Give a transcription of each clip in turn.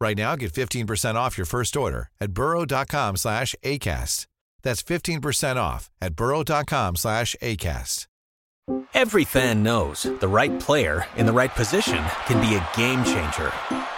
Right now, get 15% off your first order at burrow.com slash ACAST. That's 15% off at burrow.com slash ACAST. Every fan knows the right player in the right position can be a game changer.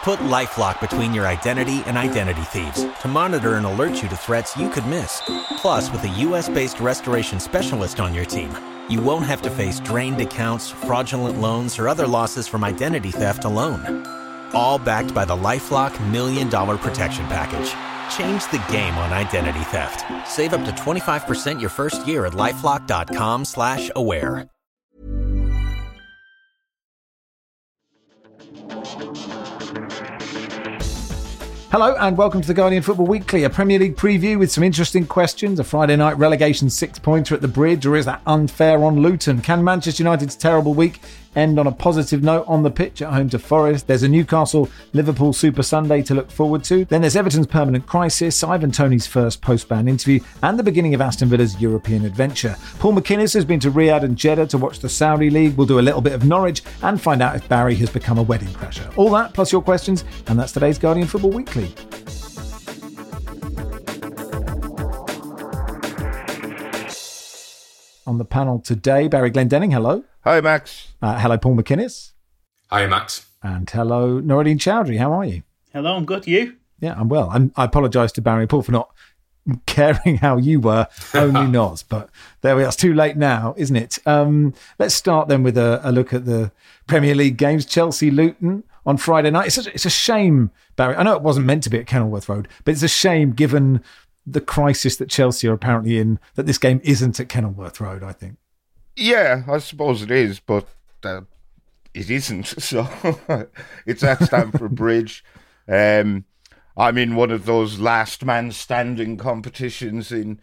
Put LifeLock between your identity and identity thieves to monitor and alert you to threats you could miss. Plus, with a U.S.-based restoration specialist on your team, you won't have to face drained accounts, fraudulent loans, or other losses from identity theft alone. All backed by the LifeLock Million Dollar Protection Package. Change the game on identity theft. Save up to 25% your first year at LifeLock.com slash aware. Hello and welcome to the Guardian Football Weekly, a Premier League preview with some interesting questions. A Friday night relegation six pointer at the bridge, or is that unfair on Luton? Can Manchester United's terrible week end on a positive note on the pitch at home to Forest? There's a Newcastle Liverpool Super Sunday to look forward to. Then there's Everton's permanent crisis, Ivan Toney's first post ban interview, and the beginning of Aston Villa's European adventure. Paul MacInnes has been to Riyadh and Jeddah to watch the Saudi League. We'll do a little bit of Norwich and find out if Barry has become a wedding crasher. All that plus your questions, and that's today's Guardian Football Weekly. On the panel today, Barry Glendenning, hello. Hi, Max. Uh, hello, Paul MacInnes. Hi, Max. And hello, Nooruddean Choudry. How are you? Hello, I'm good. You? Yeah, I'm well. And I apologise to Barry and Paul for not caring how you were, only not. But there we are. It's too late now, isn't it? Um, let's start then with a, a, look at the Premier League games. Chelsea Luton on Friday night. It's a, it's a shame, Barry. I know it wasn't meant to be at Kenilworth Road, but it's a shame given the crisis that Chelsea are apparently in that this game isn't at Kenilworth Road, I think. Yeah, I suppose it is, but uh, it isn't. So it's at Stamford Bridge. Um, I'm in one of those last man standing competitions in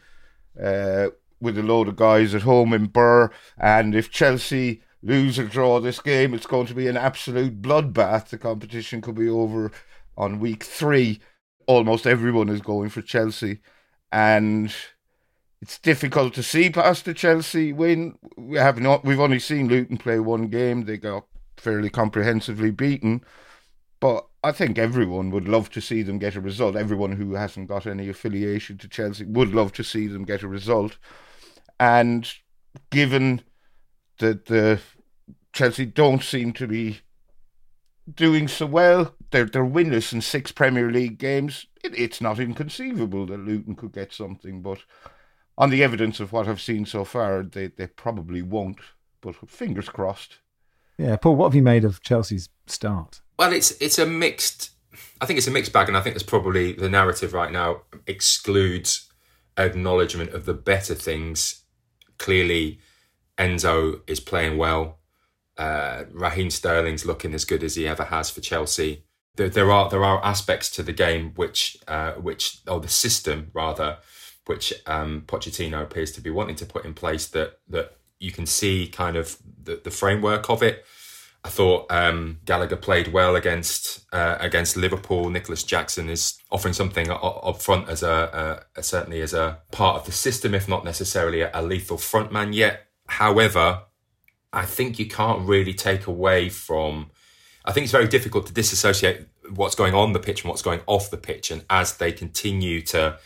uh, with a load of guys at home in Birr, and if Chelsea lose or draw this game, it's going to be an absolute bloodbath. The competition could be over on week three almost everyone is going for Chelsea, and it's difficult to see past the Chelsea win. We have not. We've only seen Luton play one game. They got fairly comprehensively beaten, but I think everyone would love to see them get a result. Everyone who hasn't got any affiliation to Chelsea would love to see them get a result. And given that the Chelsea don't seem to be doing so well. They're they're winless in six Premier League games. It, it's not inconceivable that Luton could get something, but on the evidence of what I've seen so far, they, they probably won't. But fingers crossed. Yeah, Paul, what have you made of Chelsea's start? Well, it's it's a mixed. I think it's a mixed bag, and I think that's probably the narrative right now excludes acknowledgement of the better things. Clearly, Enzo is playing well. Uh, Raheem Sterling's looking as good as he ever has for Chelsea. There, there are there are aspects to the game which uh, which or the system rather which um, Pochettino appears to be wanting to put in place that that you can see kind of the, the framework of it. I thought um, Gallagher played well against uh, against Liverpool. Nicolas Jackson is offering something up, front as a, a, certainly as a part of the system, if not necessarily a, a lethal frontman yet. However, I think you can't really take away from. I think it's very difficult to disassociate what's going on the pitch and what's going off the pitch. And as they continue to,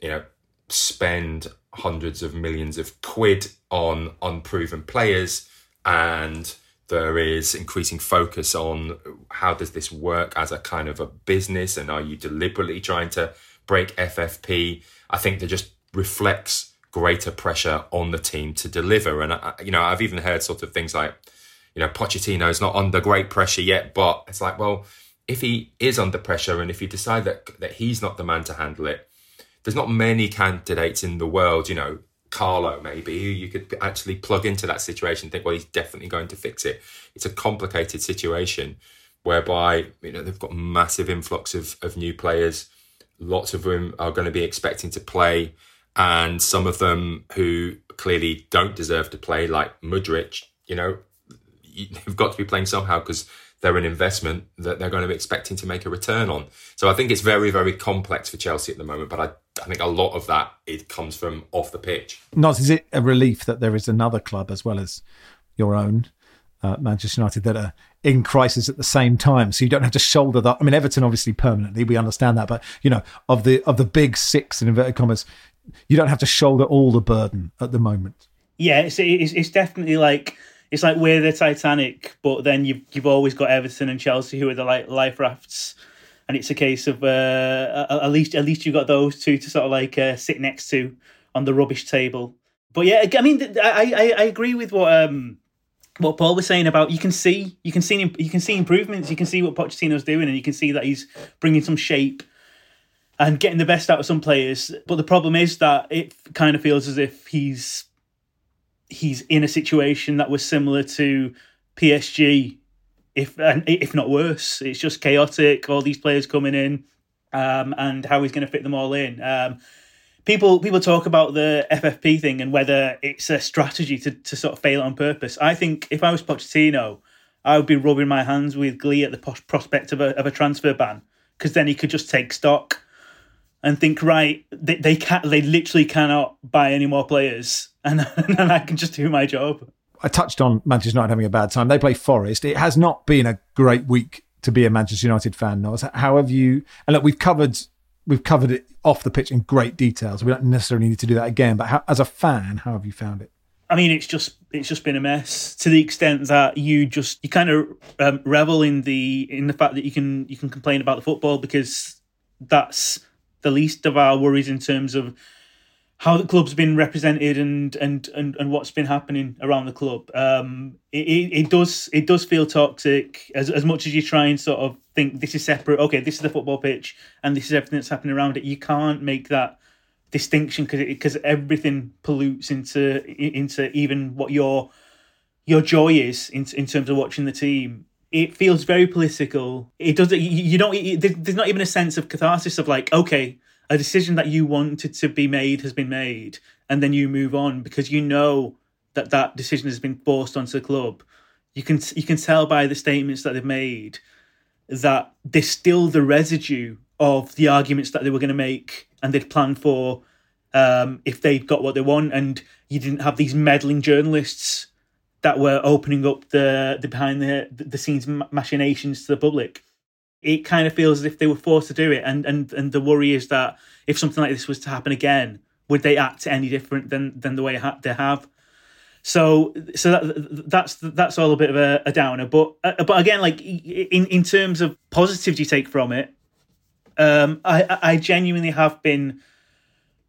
you know, spend hundreds of millions of quid on unproven players, and there is increasing focus on how does this work as a kind of a business, and are you deliberately trying to break FFP? I think that just reflects greater pressure on the team to deliver. And I, you know, I've even heard sort of things like, you know, Pochettino is not under great pressure yet, but it's like, well, if he is under pressure and if you decide that that he's not the man to handle it, there's not many candidates in the world, you know, Carlo maybe, you could actually plug into that situation think, well, he's definitely going to fix it. It's a complicated situation whereby you know they've got massive influx of, of new players. Lots of them are going to be expecting to play, and some of them who clearly don't deserve to play, like Mudryk, you know, they've got to be playing somehow because they're an investment that they're going to be expecting to make a return on. So I think it's very, very complex for Chelsea at the moment. But I, I think a lot of that it comes from off the pitch. Not is it a relief that there is another club as well as your own uh, Manchester United that are in crisis at the same time, so you don't have to shoulder that. I mean, Everton obviously permanently, we understand that, but you know, of the of the big six in inverted commas, you don't have to shoulder all the burden at the moment. Yeah, it's it's, it's definitely like it's like we're the Titanic, but then you've you've always got Everton and Chelsea who are the like life rafts, and it's a case of uh, at least at least you got those two to sort of like uh, sit next to on the rubbish table. But yeah, I mean, I I, I agree with what um what Paul was saying about you can see you can see you can see improvements. You can see what Pochettino's doing, and you can see that he's bringing some shape and getting the best out of some players. But the problem is that it kind of feels as if he's he's in a situation that was similar to PSG, if and if not worse. It's just chaotic. All these players coming in, um, and how he's going to fit them all in. Um, people people talk about the FFP thing and whether it's a strategy to to sort of fail on purpose. I think if I was Pochettino, I would be rubbing my hands with glee at the prospect of a of a transfer ban because then he could just take stock and think, right, they, they can't, they literally cannot buy any more players, and and I can just do my job. I touched on Manchester United having a bad time. They play Forest. It has not been a great week to be a Manchester United fan. Now, how have you? And look, we've covered we've covered it off the pitch in great detail, so we don't necessarily need to do that again. But how, as a fan, how have you found it? I mean, it's just it's just been a mess to the extent that you just you kind of um, revel in the in the fact that you can you can complain about the football because that's the least of our worries in terms of how the club's been represented and and and, and what's been happening around the club. Um, it, it does it does feel toxic as as much as you try and sort of think this is separate. Okay, this is the football pitch and this is everything that's happening around it. You can't make that distinction because because everything pollutes into into even what your your joy is in in terms of watching the team it feels very political. It does. You don't. There's not even a sense of catharsis of like, okay, a decision that you wanted to be made has been made, and then you move on because you know that that decision has been forced onto the club. You can you can tell by the statements that they've made that there's still the residue of the arguments that they were going to make and they'd planned for um, if they'd got what they want, and you didn't have these meddling journalists that were opening up the the behind the the scenes machinations to the public. It kind of feels as if they were forced to do it, and and and the worry is that if something like this was to happen again, would they act any different than than the way they have? So so that that's that's all a bit of a, a downer. But uh, but again, like in in terms of positives you take from it, um, I I genuinely have been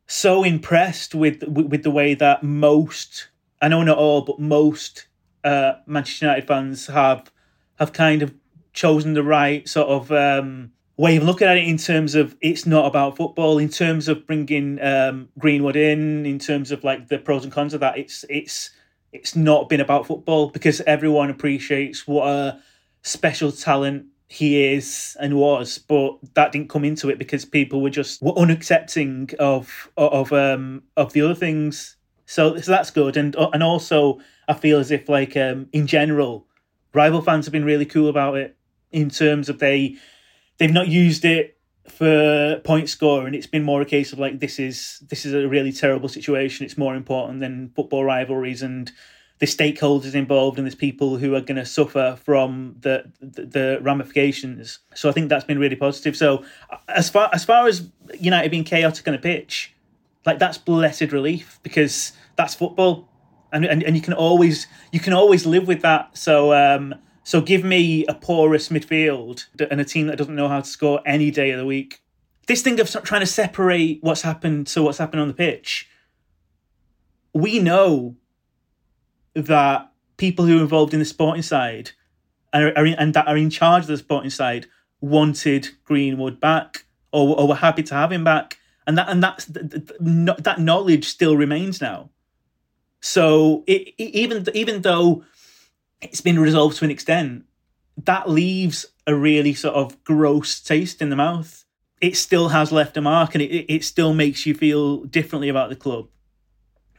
so impressed with with the way that most I know not all, but most uh, Manchester United fans have have kind of chosen the right sort of um, way of looking at it in terms of it's not about football. In terms of bringing um, Greenwood in, in terms of like the pros and cons of that, it's it's it's not been about football because everyone appreciates what a special talent he is and was, but that didn't come into it because people were just were unaccepting of of um of the other things so so that's good, and and also I feel as if like um, in general, rival fans have been really cool about it in terms of they they've not used it for point scoring. It's been more a case of like this is this is a really terrible situation. It's more important than football rivalries and the stakeholders involved and there's people who are going to suffer from the, the, the ramifications. So I think that's been really positive. So as far as far as United being chaotic on a pitch, like that's blessed relief because that's football, and and, and you can always you can always live with that. So um, so give me a porous midfield and a team that doesn't know how to score any day of the week. This thing of trying to separate what's happened to what's happened on the pitch. We know that people who are involved in the sporting side are, are in, and that are in charge of the sporting side wanted Greenwood back or, or were happy to have him back, and that and that's that knowledge still remains now. So it, even even though it's been resolved to an extent, that leaves a really sort of gross taste in the mouth. It still has left a mark, and it it still makes you feel differently about the club.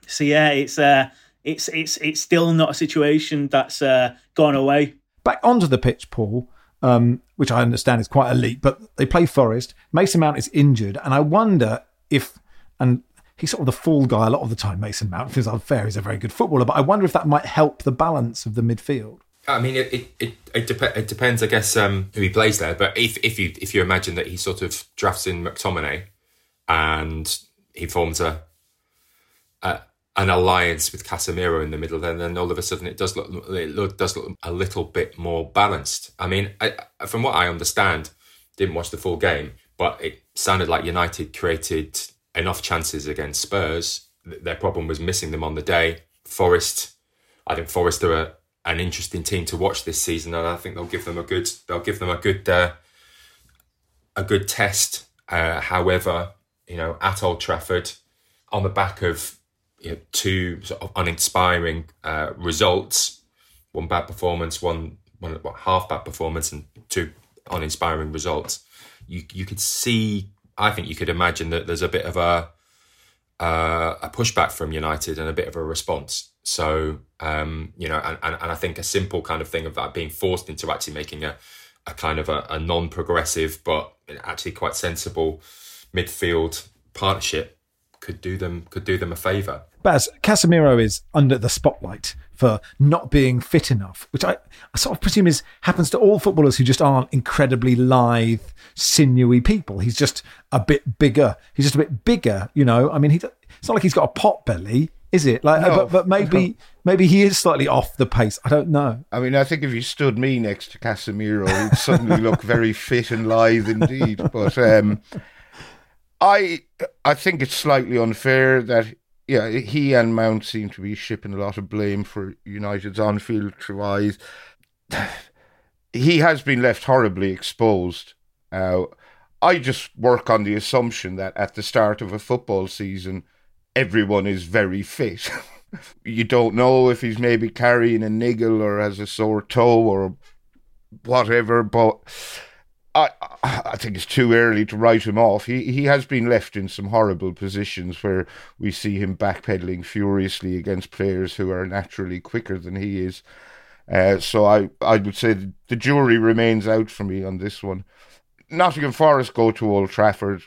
So yeah, it's uh, it's it's it's still not a situation that's uh, gone away. Back onto the pitch, Paul. Um, which I understand is quite elite, but they play Forest. Mason Mount is injured, and I wonder if, and he's sort of the fall guy a lot of the time, Mason Mount, because unfair, he's a very good footballer, but I wonder if that might help the balance of the midfield. I mean, it it it, it, dep- it depends, I guess, um, who he plays there. But if if you if you imagine that he sort of drafts in McTominay and he forms a, a an alliance with Casemiro in the middle, then then all of a sudden it does look it look, does look a little bit more balanced. I mean, I, from what I understand, didn't watch the full game, but it sounded like United created enough chances against Spurs. Their problem was missing them on the day. Forest, I think Forest are a, an interesting team to watch this season, and I think they'll give them a good they'll give them a good uh, a good test. Uh, however, you know, at Old Trafford, on the back of you know, two sort of uninspiring uh, results, one bad performance, one one what, half bad performance, and two uninspiring results. You you could see. I think you could imagine that there's a bit of a uh, a pushback from United and a bit of a response. So um, you know, and, and, and I think a simple kind of thing of that being forced into actually making a a kind of a, a non-progressive but actually quite sensible midfield partnership could do them could do them a favour. Baz, Casemiro is under the spotlight for not being fit enough, which I, I sort of presume is happens to all footballers who just aren't incredibly lithe, sinewy people. He's just a bit bigger. He's just a bit bigger, you know. I mean, he, it's not like he's got a pot belly, is it? Like, no, but, but maybe maybe he is slightly off the pace. I don't know. I mean, I think if you stood me next to Casemiro, he'd suddenly look very fit and lithe indeed. But um, I I think it's slightly unfair that yeah he and Mount seem to be shipping a lot of blame for United's on-field tries. he has been left horribly exposed. Uh, I just work on the assumption that at the start of a football season, everyone is very fit. you don't know if he's maybe carrying a niggle or has a sore toe or whatever, but I, I think it's too early to write him off. He he has been left in some horrible positions where we see him backpedaling furiously against players who are naturally quicker than he is. Uh, so I I would say the jury remains out for me on this one. Nottingham Forest go to Old Trafford.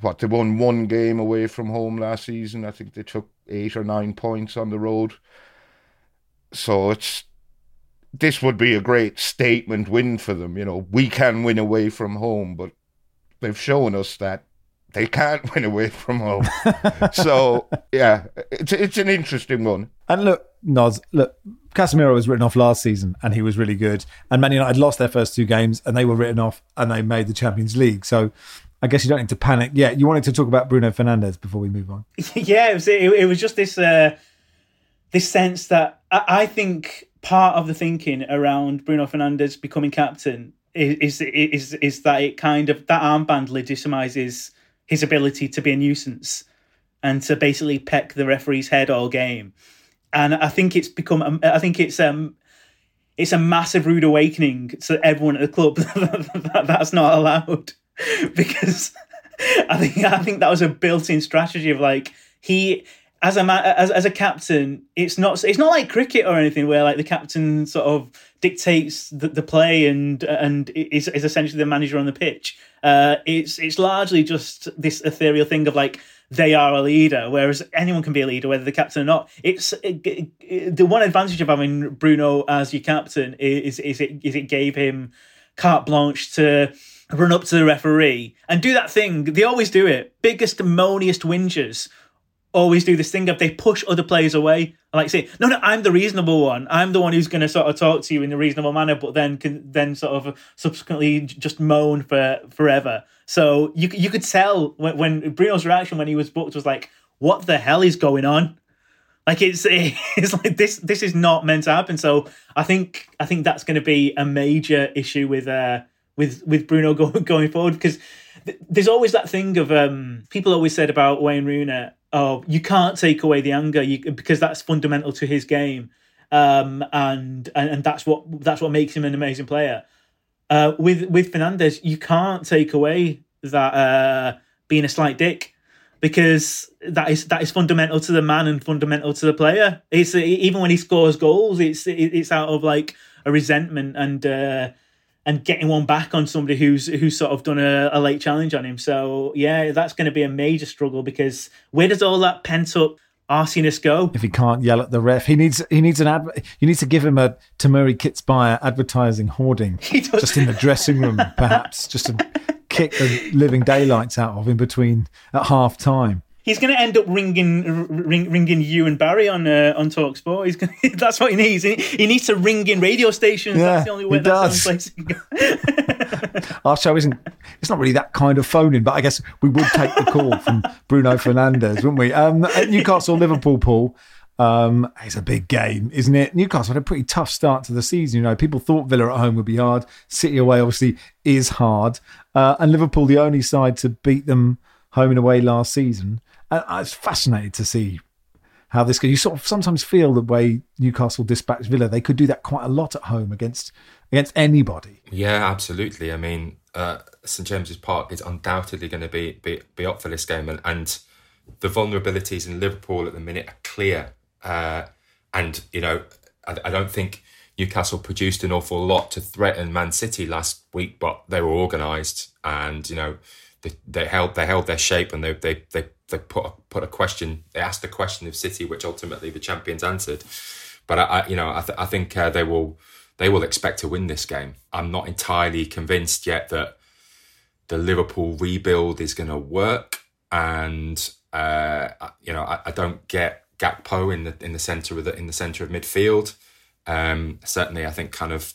What they won one game away from home last season. I think they took eight or nine points on the road. So it's this would be a great statement win for them. You know, we can win away from home, but they've shown us that they can't win away from home. so yeah, it's it's an interesting one. And look, Noz, look, Casemiro was written off last season, and he was really good. And Man United lost their first two games, and they were written off, and they made the Champions League. So. I guess you don't need to panic yet. You wanted to talk about Bruno Fernandes before we move on. yeah, it was, it, it was just this uh, this sense that I, I think part of the thinking around Bruno Fernandes becoming captain is, is is is that it kind of that armband legitimizes his ability to be a nuisance and to basically peck the referee's head all game. And I think it's become I think it's um it's a massive rude awakening to everyone at the club that that's not allowed because I think I think that was a built-in strategy of like he as a as as a captain, it's not it's not like cricket or anything where like the captain sort of dictates the, the play and and is is essentially the manager on the pitch. Uh, it's it's largely just this ethereal thing of like they are a leader, whereas anyone can be a leader, whether the captain or not. It's it, it, the one advantage of having Bruno as your captain is is it is it gave him carte blanche to run up to the referee and do that thing. They always do it. Biggest, moaniest whingers always do this thing of they push other players away. I like say, no, no, I'm the reasonable one. I'm the one who's going to sort of talk to you in a reasonable manner, but then can then sort of subsequently just moan for forever. So you you could tell when, when Bruno's reaction when he was booked was like, what the hell is going on? Like it's it's like this this is not meant to happen. So I think I think that's going to be a major issue with uh with with Bruno going going forward because there's always that thing of um people always said about Wayne Rooney oh, you can't take away the anger you, because that's fundamental to his game, um, and, and and that's what that's what makes him an amazing player. uh, with with Fernandes, you can't take away that uh, being a slight dick because that is that is fundamental to the man and fundamental to the player. It's even when he scores goals, it's it's out of like a resentment and uh, and getting one back on somebody who's who's sort of done a, a late challenge on him. So yeah, that's going to be a major struggle because where does all that pent up arsiness go? If he can't yell at the ref, he needs he needs an ad. You need to give him a Temuri Ketsbaia advertising hoarding just in the dressing room, perhaps just to kick the living daylights out of him between at half time he's going to end up ringing ring, ringing you and Barry on uh, on Talk Sport. He's gonna, that's what he needs. He, he, needs to ring in radio stations. Yeah, that's the only way. He that's does. Our show isn't. It's not really that kind of phoning, but I guess we would take the call from Bruno Fernandes, wouldn't we? Um, at Newcastle Liverpool, Paul. Um, it's a big game, isn't it? Newcastle had a pretty tough start to the season. You know, people thought Villa at home would be hard. City away, obviously, is hard. Uh, and Liverpool, the only side to beat them home and away last season. I was fascinated to see how this goes. You sort of sometimes feel the way Newcastle dispatched Villa. They could do that quite a lot at home against against anybody. Yeah, absolutely. I mean, uh, St James's Park is undoubtedly going to be, be be up for this game, and, and the vulnerabilities in Liverpool at the minute are clear. Uh, and you know, I, I don't think Newcastle produced an awful lot to threaten Man City last week, but they were organised, and you know, they, they held they held their shape, and they they they they put a, put a question. They asked a question of City, which ultimately the champions answered. But I, I you know, I, th- I think uh, they will they will expect to win this game. I'm not entirely convinced yet that the Liverpool rebuild is going to work, and uh, you know, I, I, don't get Gakpo in the in the center of the in the center of midfield. Um, certainly, I think kind of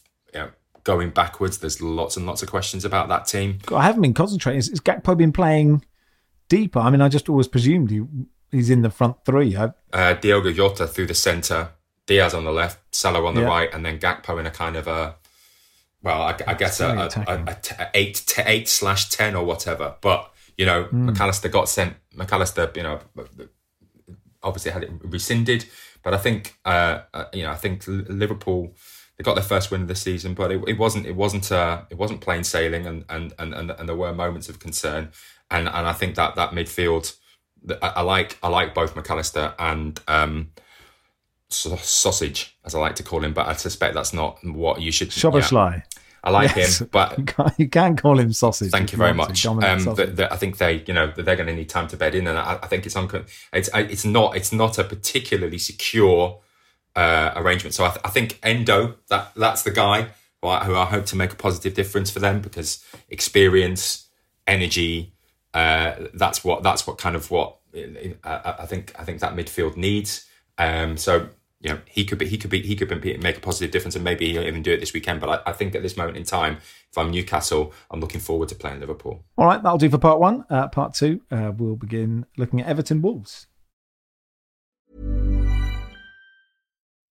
going backwards. There's lots and lots of questions about that team. I haven't been concentrating. Is, is Gakpo been playing? deeper. I mean, I just always presumed he he's in the front three. I... Uh, Diogo Jota through the centre, Diaz on the left, Salah on the yeah. right, and then Gakpo in a kind of a well, I, I guess a, a, a, a, eight to eight slash ten or whatever. But you know, mm. Mac Allister got sent. Mac Allister, you know, obviously had it rescinded. But I think, uh, uh, you know, I think Liverpool they got their first win of the season, but it, it wasn't it wasn't uh, it wasn't plain sailing, and, and and and there were moments of concern and and I think that that midfield, I, I like I like both Mac Allister and um, Sausage, as I like to call him, but I suspect that's not what you should. Szoboszlai. Yeah. I like yes. him, but you can, you can, call him sausage. Thank you very much. Um, the, the, I think they, you know, they're going to need time to bed in, and I, I think it's un- it's it's not it's not a particularly secure uh, arrangement. So I, th- I, think Endo, that that's the guy who I, who I hope to make a positive difference for them because experience, energy, uh, that's what that's what kind of what I, I think I think that midfield needs. Um, so you know he could be he could be he could be, make a positive difference and maybe he'll even do it this weekend. But I, I, think at this moment in time, if I'm Newcastle, I'm looking forward to playing Liverpool. All right, that'll do for part one. Uh, part two, uh, we'll begin looking at Everton Wolves.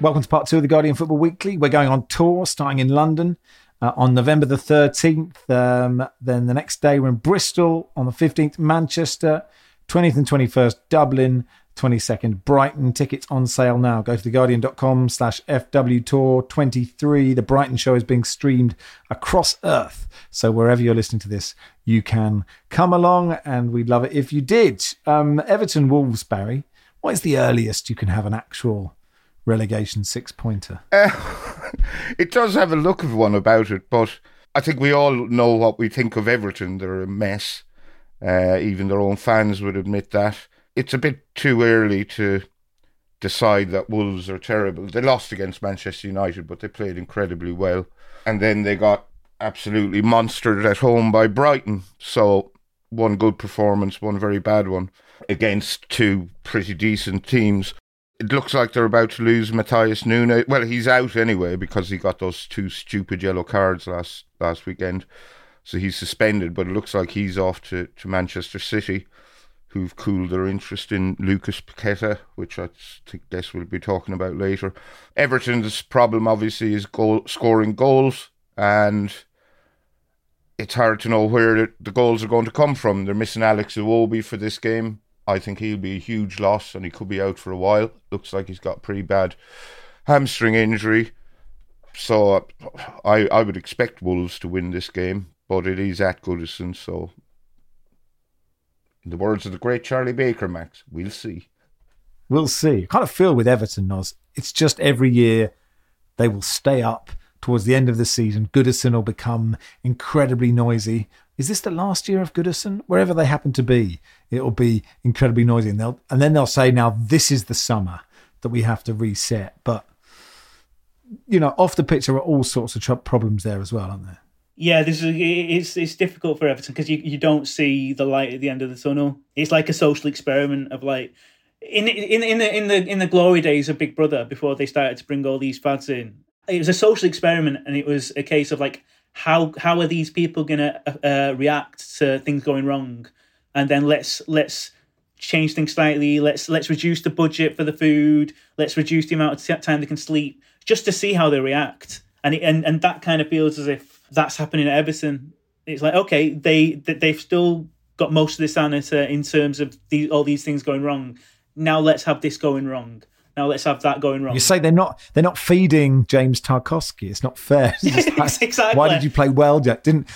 Welcome to part two of the Guardian Football Weekly. We're going on tour, starting in London uh, on November the 13th. Um, then the next day, we're in Bristol on the 15th, Manchester, 20th and 21st, Dublin, 22nd, Brighton. Tickets on sale now. Go to theguardian.com slash FW Tour 23. The Brighton show is being streamed across Earth. So wherever you're listening to this, you can come along and we'd love it if you did. Um, Everton Wolves, Barry what is the earliest you can have an actual relegation six pointer? Uh, it does have a look of one about it, but I think we all know what we think of Everton. They're a mess. Uh, even their own fans would admit that. It's a bit too early to decide that Wolves are terrible. They lost against Manchester United, but they played incredibly well. And then they got absolutely monstered at home by Brighton. So one good performance, one very bad one against two pretty decent teams. It looks like they're about to lose Matheus Nunes. Well, he's out anyway because he got those two stupid yellow cards last last weekend. So he's suspended, but it looks like he's off to, to Manchester City, who've cooled their interest in Lucas Paqueta, which I guess we'll be talking about later. Everton's problem, obviously, is goal, scoring goals, and it's hard to know where the goals are going to come from. They're missing Alex Iwobi for this game. I think he'll be a huge loss and he could be out for a while. Looks like he's got pretty bad hamstring injury. So I I would expect Wolves to win this game, but it is at Goodison, so in the words of the great Charlie Baker, Max, we'll see. We'll see. I kind of feel with Everton, Nos, it's just every year they will stay up towards the end of the season. Goodison will become incredibly noisy. Is this the last year of Goodison? Wherever they happen to be, it'll be incredibly noisy. And, they'll, and then they'll say, now this is the summer that we have to reset. But, you know, off the pitch, there are all sorts of problems there as well, aren't there? Yeah, this is it's it's difficult for Everton because you, you don't see the light at the end of the tunnel. It's like a social experiment of like in in in the in the in the glory days of Big Brother before they started to bring all these fads in. It was a social experiment, and it was a case of like how how are these people going to uh, react to things going wrong, and then let's let's change things slightly. Let's let's reduce the budget for the food. Let's reduce the amount of time they can sleep, just to see how they react. And it, and and that kind of feels as if that's happening at Everton. It's like okay, they they've still got most of this sanity in terms of these, all these things going wrong. Now let's have this going wrong now let's have that going wrong. You say they're not they're not feeding James Tarkowski. It's not fair. It's exactly. Why did you play well, Jack? Didn't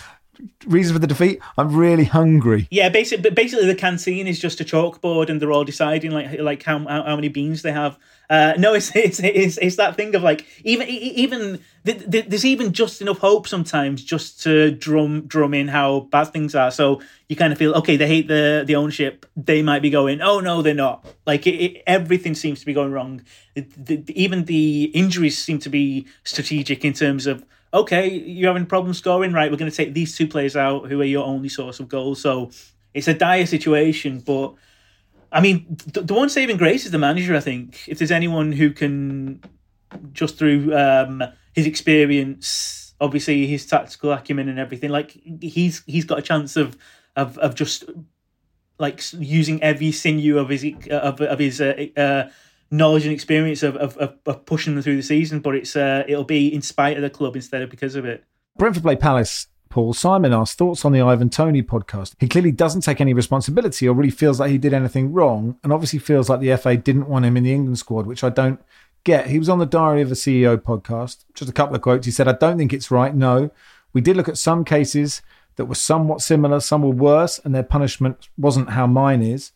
reason for the defeat? I'm really hungry. Yeah, basically, basically the canteen is just a chalkboard, and they're all deciding like like how how, many beans they have. Uh, no, it's, it's it's it's that thing of like even even there's even just enough hope sometimes just to drum drum in how bad things are. So you kind of feel okay. They hate the the ownership. They might be going, oh no, they're not. Like it, it, everything seems to be going wrong. The, even the injuries seem to be strategic in terms of okay, you're having problems scoring, right? We're going to take these two players out who are your only source of goals. So it's a dire situation, but I mean, the, the one saving grace is the manager. I think if there's anyone who can, just through um, his experience, obviously his tactical acumen and everything, like he's he's got a chance of of of just like using every sinew of his of of his uh, uh, knowledge and experience of, of, of, pushing them through the season, but it's uh, it'll be in spite of the club instead of because of it. Brentford play Palace. Paul Simon asked thoughts on the Ivan Toney podcast. He clearly doesn't take any responsibility or really feels like he did anything wrong, and obviously feels like the FA didn't want him in the England squad, which I don't get. He was on the Diary of a CEO podcast. Just a couple of quotes. He said, "I don't think it's right. No, we did look at some cases that were somewhat similar. Some were worse, and their punishment wasn't how mine is.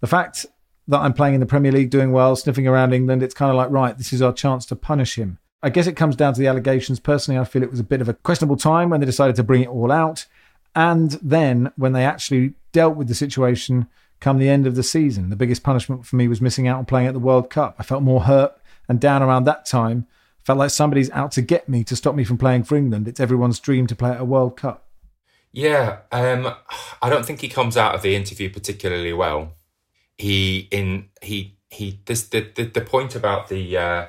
The fact that I'm playing in the Premier League, doing well, sniffing around England, it's kind of like, right, this is our chance to punish him. I guess it comes down to the allegations. Personally, I feel it was a bit of a questionable time when they decided to bring it all out. And then when they actually dealt with the situation come the end of the season, the biggest punishment for me was missing out on playing at the World Cup. I felt more hurt and down around that time. Felt like somebody's out to get me to stop me from playing for England. It's everyone's dream to play at a World Cup. Yeah, um, I don't think he comes out of the interview particularly well he in he he this the the, the point about the uh,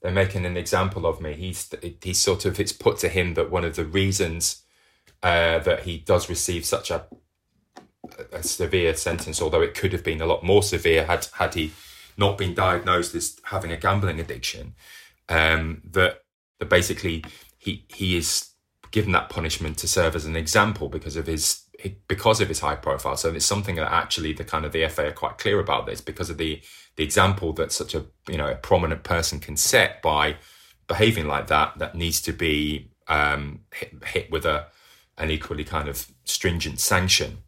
they're making an example of me. He's he's sort of it's put to him that one of the reasons uh, that he does receive such a a severe sentence, although it could have been a lot more severe had had he not been diagnosed as having a gambling addiction. Um, that that basically he he is given that punishment to serve as an example because of his because of his high profile. So it's something that actually the kind of the FA are quite clear about this because of the the example that such a you know a prominent person can set by behaving like that. That needs to be um, hit, hit with a an equally kind of stringent sanction.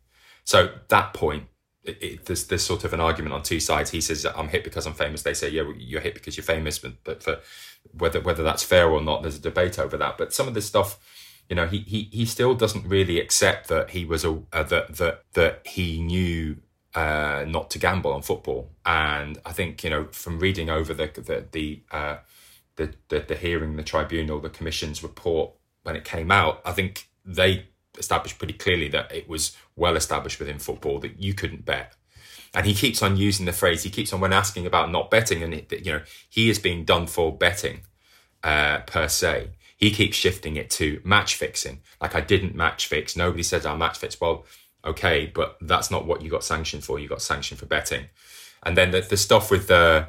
So that point it, it, there's there's sort of an argument on two sides. He says I'm hit because I'm famous. They say yeah, you're hit because you're famous. But, but for whether whether that's fair or not, there's a debate over that. But some of this stuff, you know, he he he still doesn't really accept that he was a uh, that that that he knew uh, not to gamble on football. And I think you know from reading over the the the, uh, the the the hearing, the tribunal, the commission's report when it came out, I think they established pretty clearly that it was well established within football that you couldn't bet. And he keeps on using the phrase. He keeps on when asking about not betting, and it, you know he is being done for betting uh, per se. He keeps shifting it to match fixing. Like I didn't match fix. Nobody says I match fix. Well, okay, but that's not what you got sanctioned for. You got sanctioned for betting. And then the, the stuff with the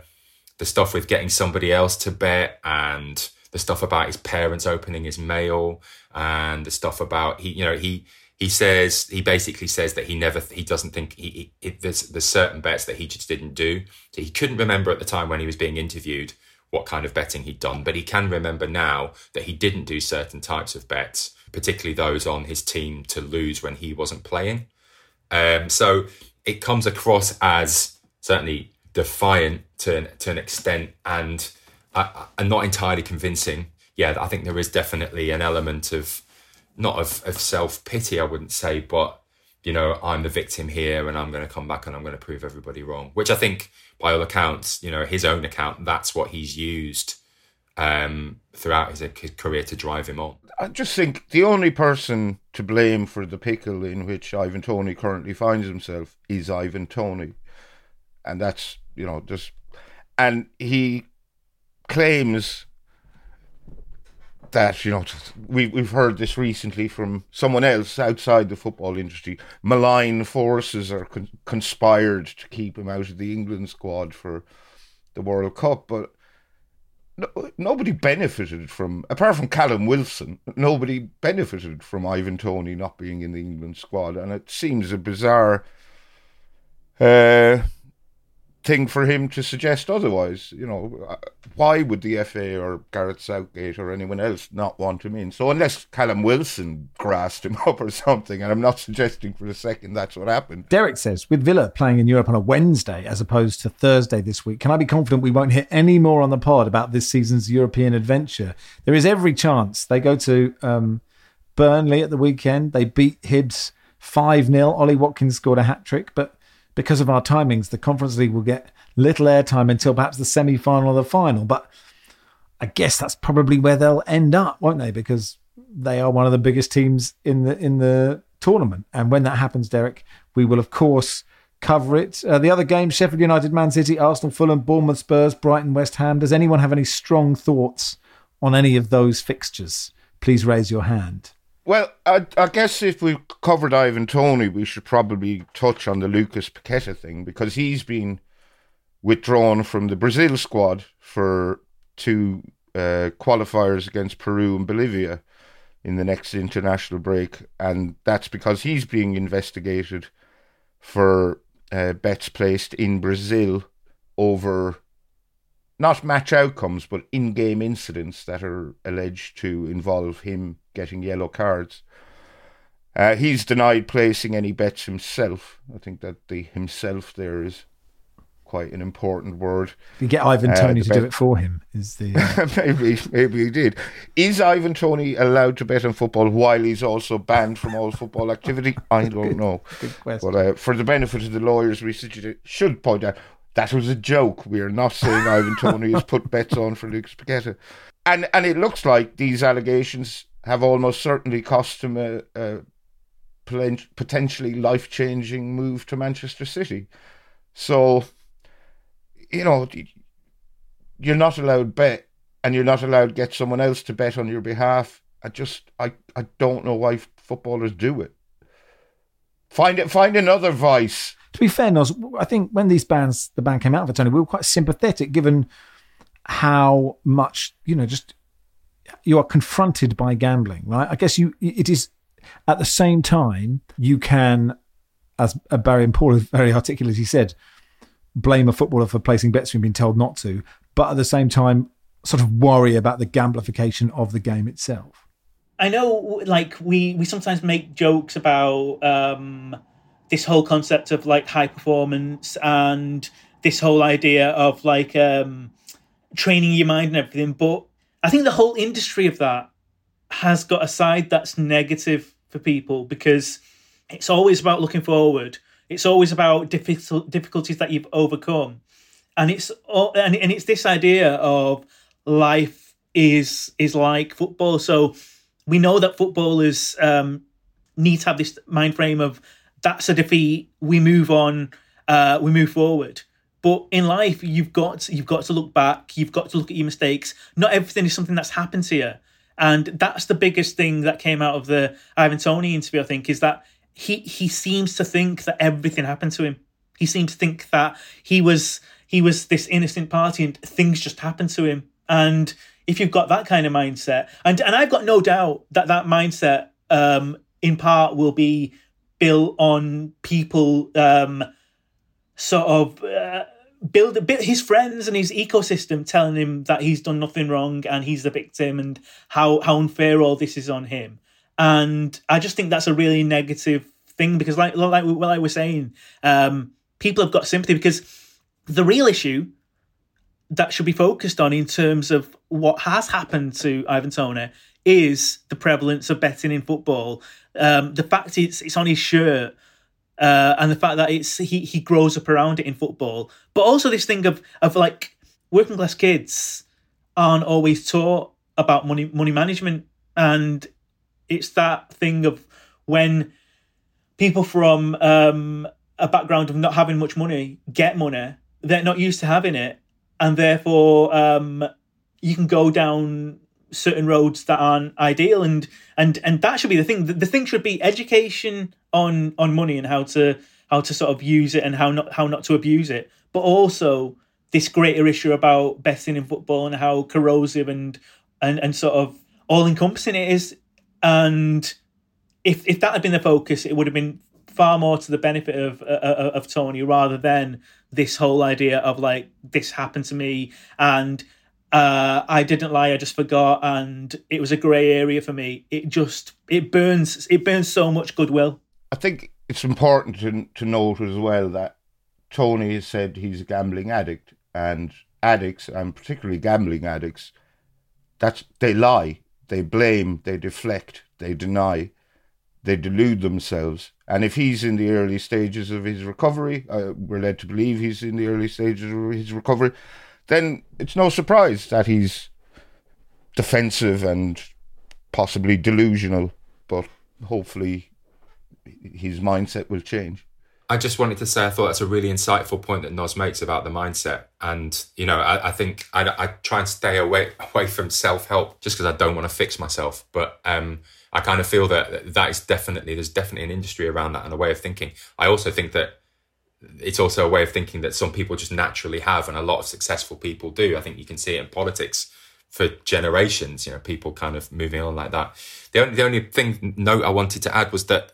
the stuff with getting somebody else to bet and the stuff about his parents opening his mail and the stuff about he you know he he says he basically says that he never he doesn't think he, he there's there's certain bets that he just didn't do so he couldn't remember at the time when he was being interviewed what kind of betting he'd done but he can remember now that he didn't do certain types of bets particularly those on his team to lose when he wasn't playing um, so it comes across as certainly defiant to an, to an extent and uh, and not entirely convincing yeah, I think there is definitely an element of not of, of self pity, I wouldn't say, but you know, I'm the victim here and I'm going to come back and I'm going to prove everybody wrong. Which I think, by all accounts, you know, his own account, that's what he's used um, throughout his, his career to drive him on. I just think the only person to blame for the pickle in which Ivan Toney currently finds himself is Ivan Toney. And that's, you know, just. And he claims that you know we we've heard this recently from someone else outside the football industry. Malign forces are con- conspired to keep him out of the England squad for the World Cup, but no, nobody benefited from apart from Callum Wilson. Nobody benefited from Ivan Toney not being in the England squad, and it seems a bizarre. Uh, thing for him to suggest otherwise. You know, uh, why would the FA or Gareth Southgate or anyone else not want him in? So unless Callum Wilson grassed him up or something, and I'm not suggesting for a second that's what happened. Derek says, with Villa playing in Europe on a Wednesday as opposed to Thursday this week, can I be confident we won't hear any more on the pod about this season's European adventure? There is every chance they go to um, Burnley at the weekend. They beat Hibs 5 0. Ollie Watkins scored a hat trick, but because of our timings, the Conference League will get little airtime until perhaps the semi final or the final. But I guess that's probably where they'll end up, won't they? Because they are one of the biggest teams in the in the tournament. And when that happens, Derek, we will of course cover it. Uh, the other games: Sheffield United, Man City, Arsenal, Fulham, Bournemouth, Spurs, Brighton, West Ham. Does anyone have any strong thoughts on any of those fixtures? Please raise your hand. Well, I, I, guess if we've covered Ivan Toney, we should probably touch on the Lucas Paqueta thing because he's been withdrawn from the Brazil squad for two uh, qualifiers against Peru and Bolivia in the next international break, and that's because he's being investigated for uh, bets placed in Brazil over not match outcomes, but in-game incidents that are alleged to involve him getting yellow cards. Uh, he's denied placing any bets himself. I think that the himself there is quite an important word. You get Ivan Toney uh, to bet- do it for him. Is the uh... maybe maybe he did. Is Ivan Toney allowed to bet on football while he's also banned from all football activity? I don't good, know. Good question. But uh, for the benefit of the lawyers, we should point out that was a joke. We are not saying Ivan Toney has put bets on for Lucas Paqueta. And and it looks like these allegations have almost certainly cost him a, a potentially life changing move to Manchester City. So, you know, you're not allowed bet, and you're not allowed get someone else to bet on your behalf. I just, I, I don't know why footballers do it. Find it, find another vice. To be fair, Nos, I think when these bands, the band came out for Toney, we were quite sympathetic, given how much you know, just you are confronted by gambling, right? I guess you it is at the same time you can, as Barry and Paul have very articulately said, blame a footballer for placing bets when being told not to, but at the same time sort of worry about the gamblification of the game itself. I know, like we we sometimes make jokes about um, this whole concept of like high performance and this whole idea of like um, training your mind and everything. But I think the whole industry of that has got a side that's negative for people because it's always about looking forward. It's always about difficult difficulties that you've overcome, and it's and, and it's this idea of life is is like football. So we know that footballers um, need to have this mind frame of that's a defeat. We move on. Uh, we move forward. But in life, you've got to, you've got to look back. You've got to look at your mistakes. Not everything is something that's happened to you, and that's the biggest thing that came out of the Ivan Toney interview. I think is that he he seems to think that everything happened to him. He seems to think that he was he was this innocent party and things just happened to him. And if you've got that kind of mindset, and and I've got no doubt that that mindset, um, in part, will be built on people, um, sort of. Uh, build a bit his friends and his ecosystem telling him that he's done nothing wrong and he's the victim and how how unfair all this is on him and i just think that's a really negative thing because like like what i was saying um, people have got sympathy because the real issue that should be focused on in terms of what has happened to Ivan Toney is the prevalence of betting in football. Um, the fact it's it's on his shirt, uh, and the fact that it's he he grows up around it in football, but also this thing of of like working class kids aren't always taught about money money management, and it's that thing of when people from um, a background of not having much money get money, they're not used to having it, and therefore um, you can go down certain roads that aren't ideal. And and and that should be the thing. The, the thing should be education on on money and how to how to sort of use it and how not how not to abuse it. But also this greater issue about betting in football and how corrosive and and and sort of all encompassing it is. And if if that had been the focus it would have been far more to the benefit of uh, uh, of Toney rather than this whole idea of like this happened to me and uh, I didn't lie, I just forgot, and it was a grey area for me. It just it burns it burns so much goodwill. I think it's important to to note as well that Toney has said he's a gambling addict, and addicts, and particularly gambling addicts, that's they lie, they blame, they deflect, they deny, they delude themselves. And if he's in the early stages of his recovery, uh, we're led to believe he's in the early stages of his recovery then it's no surprise that he's defensive and possibly delusional. But hopefully, his mindset will change. I just wanted to say I thought that's a really insightful point that Nos makes about the mindset, and you know I, I think I, I, try and stay away away from self help just because I don't want to fix myself. But um, I kind of feel that that is definitely there's definitely an industry around that and a way of thinking. I also think that it's also a way of thinking that some people just naturally have, and a lot of successful people do. I think you can see it in politics for generations. You know, people kind of moving on like that. The only the only thing note I wanted to add was that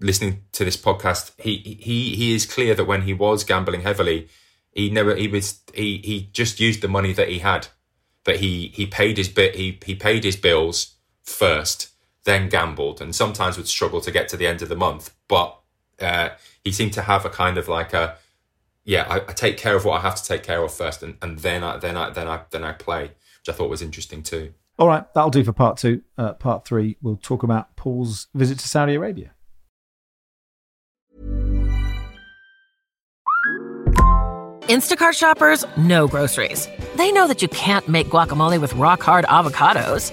listening to this podcast, he he he is clear that when he was gambling heavily, he never he was he he just used the money that he had. That he he paid his bit he he paid his bills first, then gambled, and sometimes would struggle to get to the end of the month, but. Uh, he seemed to have a kind of like a yeah I, I, take care of what I have to take care of first and, and then I then I then I then I play which I thought was interesting too. All right, that'll do for part two. Uh, part three, we'll talk about Paul's visit to Saudi Arabia. Instacart shoppers know groceries. They know that you can't make guacamole with rock hard avocados.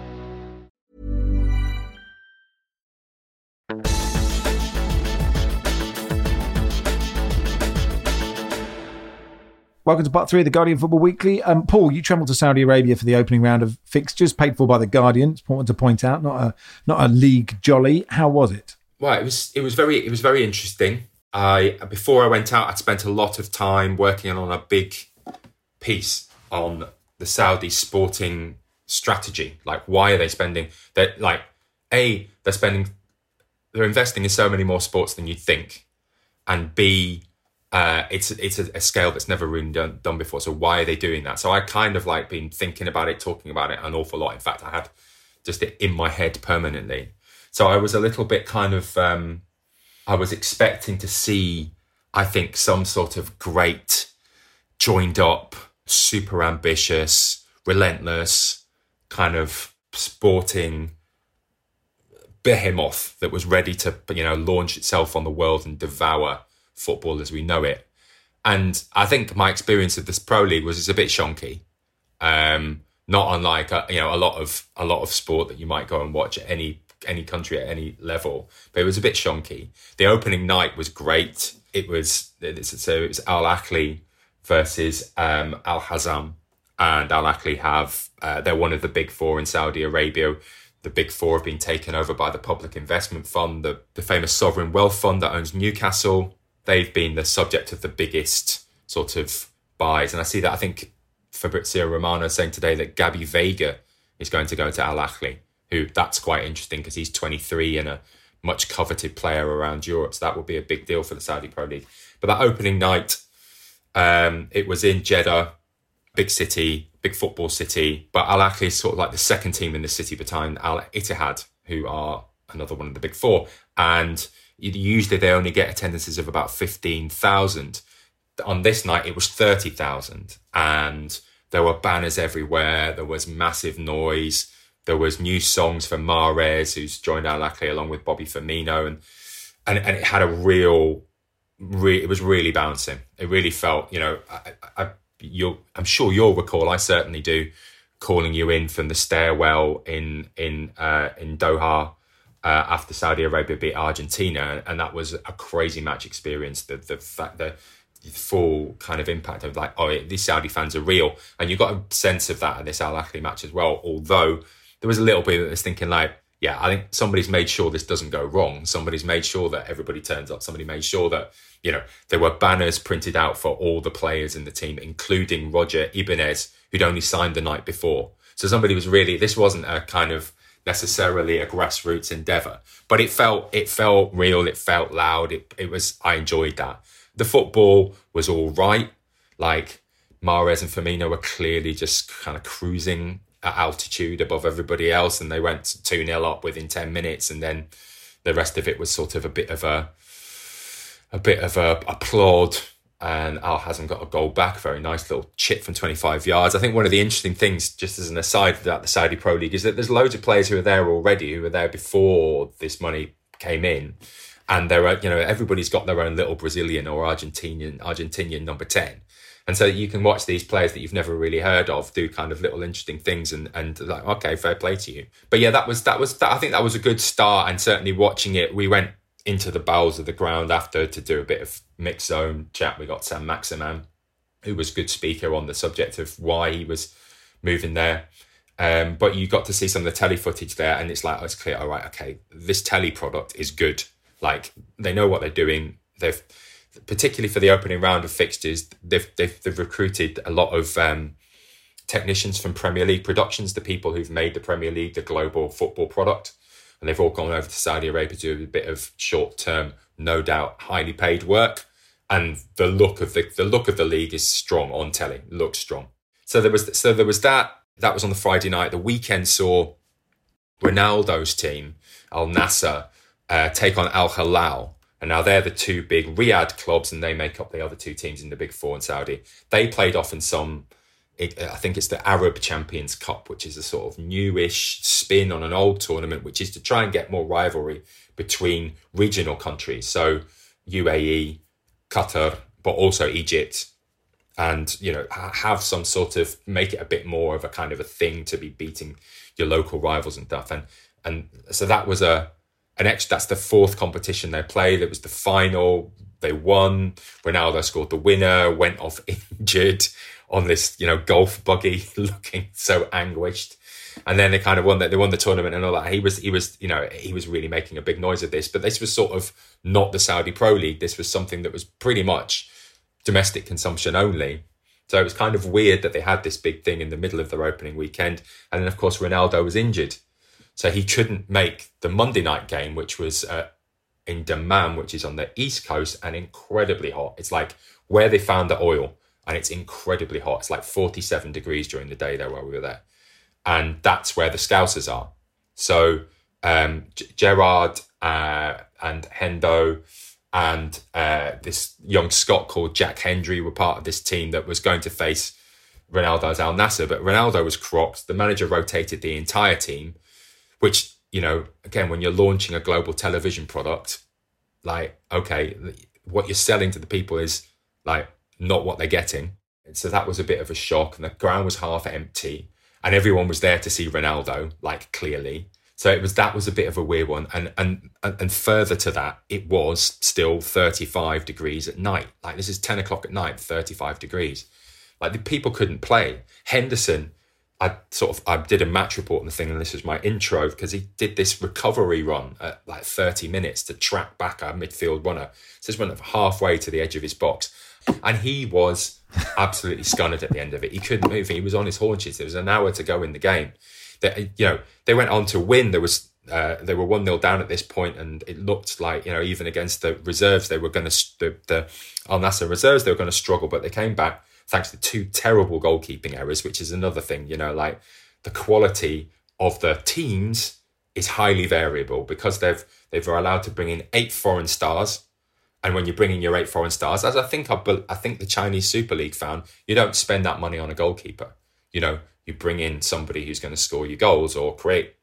Welcome to part three of the Guardian Football Weekly. Um, Paul, you travelled to Saudi Arabia for the opening round of fixtures, paid for by the Guardian. It's important to point out, not a not a league jolly. How was it? Well, it was it was very it was very interesting. I before I went out, I'd spent a lot of time working on a big piece on the Saudi sporting strategy. Like, why are they spending? That like, a they're spending, they're investing in so many more sports than you'd think, and b uh, it's it's a, a, scale that's never really done, done before. So why are they doing that? So I kind of like been thinking about it, talking about it an awful lot. In fact, I had just it in my head permanently. So I was a little bit kind of um, I was expecting to see, I think, some sort of great, joined up, super ambitious, relentless kind of sporting behemoth that was ready to you know launch itself on the world and devour football as we know it. And I think my experience of this pro league was it's a bit shonky, um, not unlike a, you know a lot of a lot of sport that you might go and watch at any any country at any level. But it was a bit shonky. The opening night was great. It was so it was Al Ahly versus um, Al Hazm, and Al Ahly have uh, they're one of the big four in Saudi Arabia. The big four have been taken over by the Public Investment Fund, the, the famous sovereign wealth fund that owns Newcastle they've been the subject of the biggest sort of buys. And I see that I think Fabrizio Romano saying today that Gabri Veiga is going to go to Al Ahly, who that's quite interesting because he's 23 and a much coveted player around Europe. So that would be a big deal for the Saudi Pro League. But that opening night, um, it was in Jeddah, big city, big football city. But Al Ahly is sort of like the second team in the city behind Al Ittihad, who are another one of the big four. And usually they only get attendances of about 15,000. On this night, it was 30,000. And there were banners everywhere. There was massive noise. There was new songs from Mahrez, who's joined Al along with Bobby Firmino. And, and, and it had a real, re- it was really bouncing. It really felt, you know, I, I, you I'm sure you'll recall, I certainly do, calling you in from the stairwell in, in, uh, in Doha uh, after Saudi Arabia beat Argentina, and that was a crazy match experience. The the fact the full kind of impact of like, oh, these Saudi fans are real, and you got a sense of that at this Al Ahly match as well. Although there was a little bit that was thinking like, yeah, I think somebody's made sure this doesn't go wrong. Somebody's made sure that everybody turns up. Somebody made sure that you know there were banners printed out for all the players in the team, including Roger Ibanez, who'd only signed the night before. So somebody was really this wasn't a kind of necessarily a grassroots endeavor, but it felt it felt real. It felt loud. It it was. I enjoyed that. The football was all right. Like Mahrez and Firmino were clearly just kind of cruising at altitude above everybody else, and they went two 0 up within ten minutes, and then the rest of it was sort of a bit of a a bit of a applaud and Al Hazm got a goal back. Very nice little chip from 25 yards. I think one of the interesting things, just as an aside about the Saudi Pro League, is that there's loads of players who are there already, who were there before this money came in. And there are, you know, everybody's got their own little Brazilian or Argentinian, Argentinian number 10. And so you can watch these players that you've never really heard of do kind of little interesting things and, and like, okay, fair play to you. But yeah, that was, that was, that, I think that was a good start. And certainly watching it, we went into the bowels of the ground after to do a bit of mixed zone chat. We got Saint-Maximin, who was good speaker on the subject of why he was moving there. Um, but you got to see some of the telly footage there, and it's like, oh, it's clear, all right, okay, this telly product is good. Like they know what they're doing. They've particularly for the opening round of fixtures, they've they've, they've recruited a lot of um, technicians from Premier League productions, the people who've made the Premier League the global football product and they've all gone over to Saudi Arabia to do a bit of short term, no doubt, highly paid work. And the look of the the look of the league is strong on telly. Looks strong. So there was so there was that. That was on the Friday night. The weekend saw Ronaldo's team, Al Nassr, uh, take on Al Hilal. And now they're the two big Riyadh clubs, and they make up the other two teams in the Big Four in Saudi. They played off in some I think it's the Arab Champions Cup, which is a sort of newish spin on an old tournament, which is to try and get more rivalry between regional countries. So UAE, Qatar, but also Egypt, and you know have some sort of make it a bit more of a kind of a thing to be beating your local rivals and stuff. And and so that was a an extra. That's the fourth competition they played. It was the final. They won. Ronaldo scored the winner. Went off injured on this, you know, golf buggy, looking so anguished. And then they kind of won that. They won the tournament and all that. He was, he was, you know, he was really making a big noise of this. But this was sort of not the Saudi Pro League. This was something that was pretty much domestic consumption only. So it was kind of weird that they had this big thing in the middle of their opening weekend. And then, of course, Ronaldo was injured. So he couldn't make the Monday night game, which was uh, in Dammam, which is on the east coast and incredibly hot. It's like where they found the oil and it's incredibly hot. It's like 47 degrees during the day there while we were there. And that's where the Scousers are. So um, G- Gerrard uh, and Hendo and uh, this young Scot called Jack Hendry were part of this team that was going to face Ronaldo's Al Nassr. But Ronaldo was crocked. The manager rotated the entire team, which, you know, again, when you're launching a global television product, like, okay, what you're selling to the people is like not what they're getting. And so that was a bit of a shock. And the ground was half empty. And everyone was there to see Ronaldo, like clearly. So it was that was a bit of a weird one. And and and further to that, it was still 35 degrees at night. Like this is 10 o'clock at night, 35 degrees. Like the people couldn't play. Henderson, I sort of I did a match report on the thing, and this was my intro because he did this recovery run at like 30 minutes to track back a midfield runner. So this went halfway to the edge of his box and he was absolutely scunnered at the end of it. He couldn't move. He was on his haunches. There was an hour to go in the game. They, you know, they went on to win. There was uh, they were one 0 down at this point, and it looked like you know even against the reserves they were going to the, the Al Nassr reserves they were going to struggle, but they came back thanks to two terrible goalkeeping errors, which is another thing. You know, like the quality of the teams is highly variable because they've they've allowed to bring in eight foreign stars and when you're bringing your eight foreign stars, as I think I, I think the Chinese Super League found, you don't spend that money on a goalkeeper. You know, you bring in somebody who's going to score your goals or create.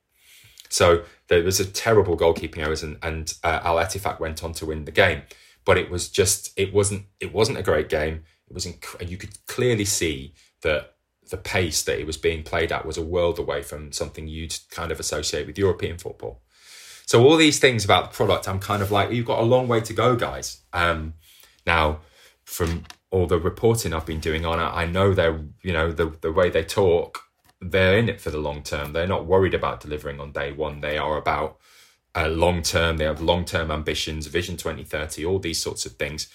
So there was a terrible goalkeeping errors, and, and uh, Al Ettifaq went on to win the game. But it was just, it wasn't, it wasn't a great game. It was, inc- you could clearly see that the pace that it was being played at was a world away from something you'd kind of associate with European football. So all these things about the product, I'm kind of like, you've got a long way to go, guys. Um, now, from all the reporting I've been doing on it, I know they're, you know, the the way they talk, they're in it for the long term. They're not worried about delivering on day one. They are about uh, long term. They have long term ambitions, Vision 2030, all these sorts of things,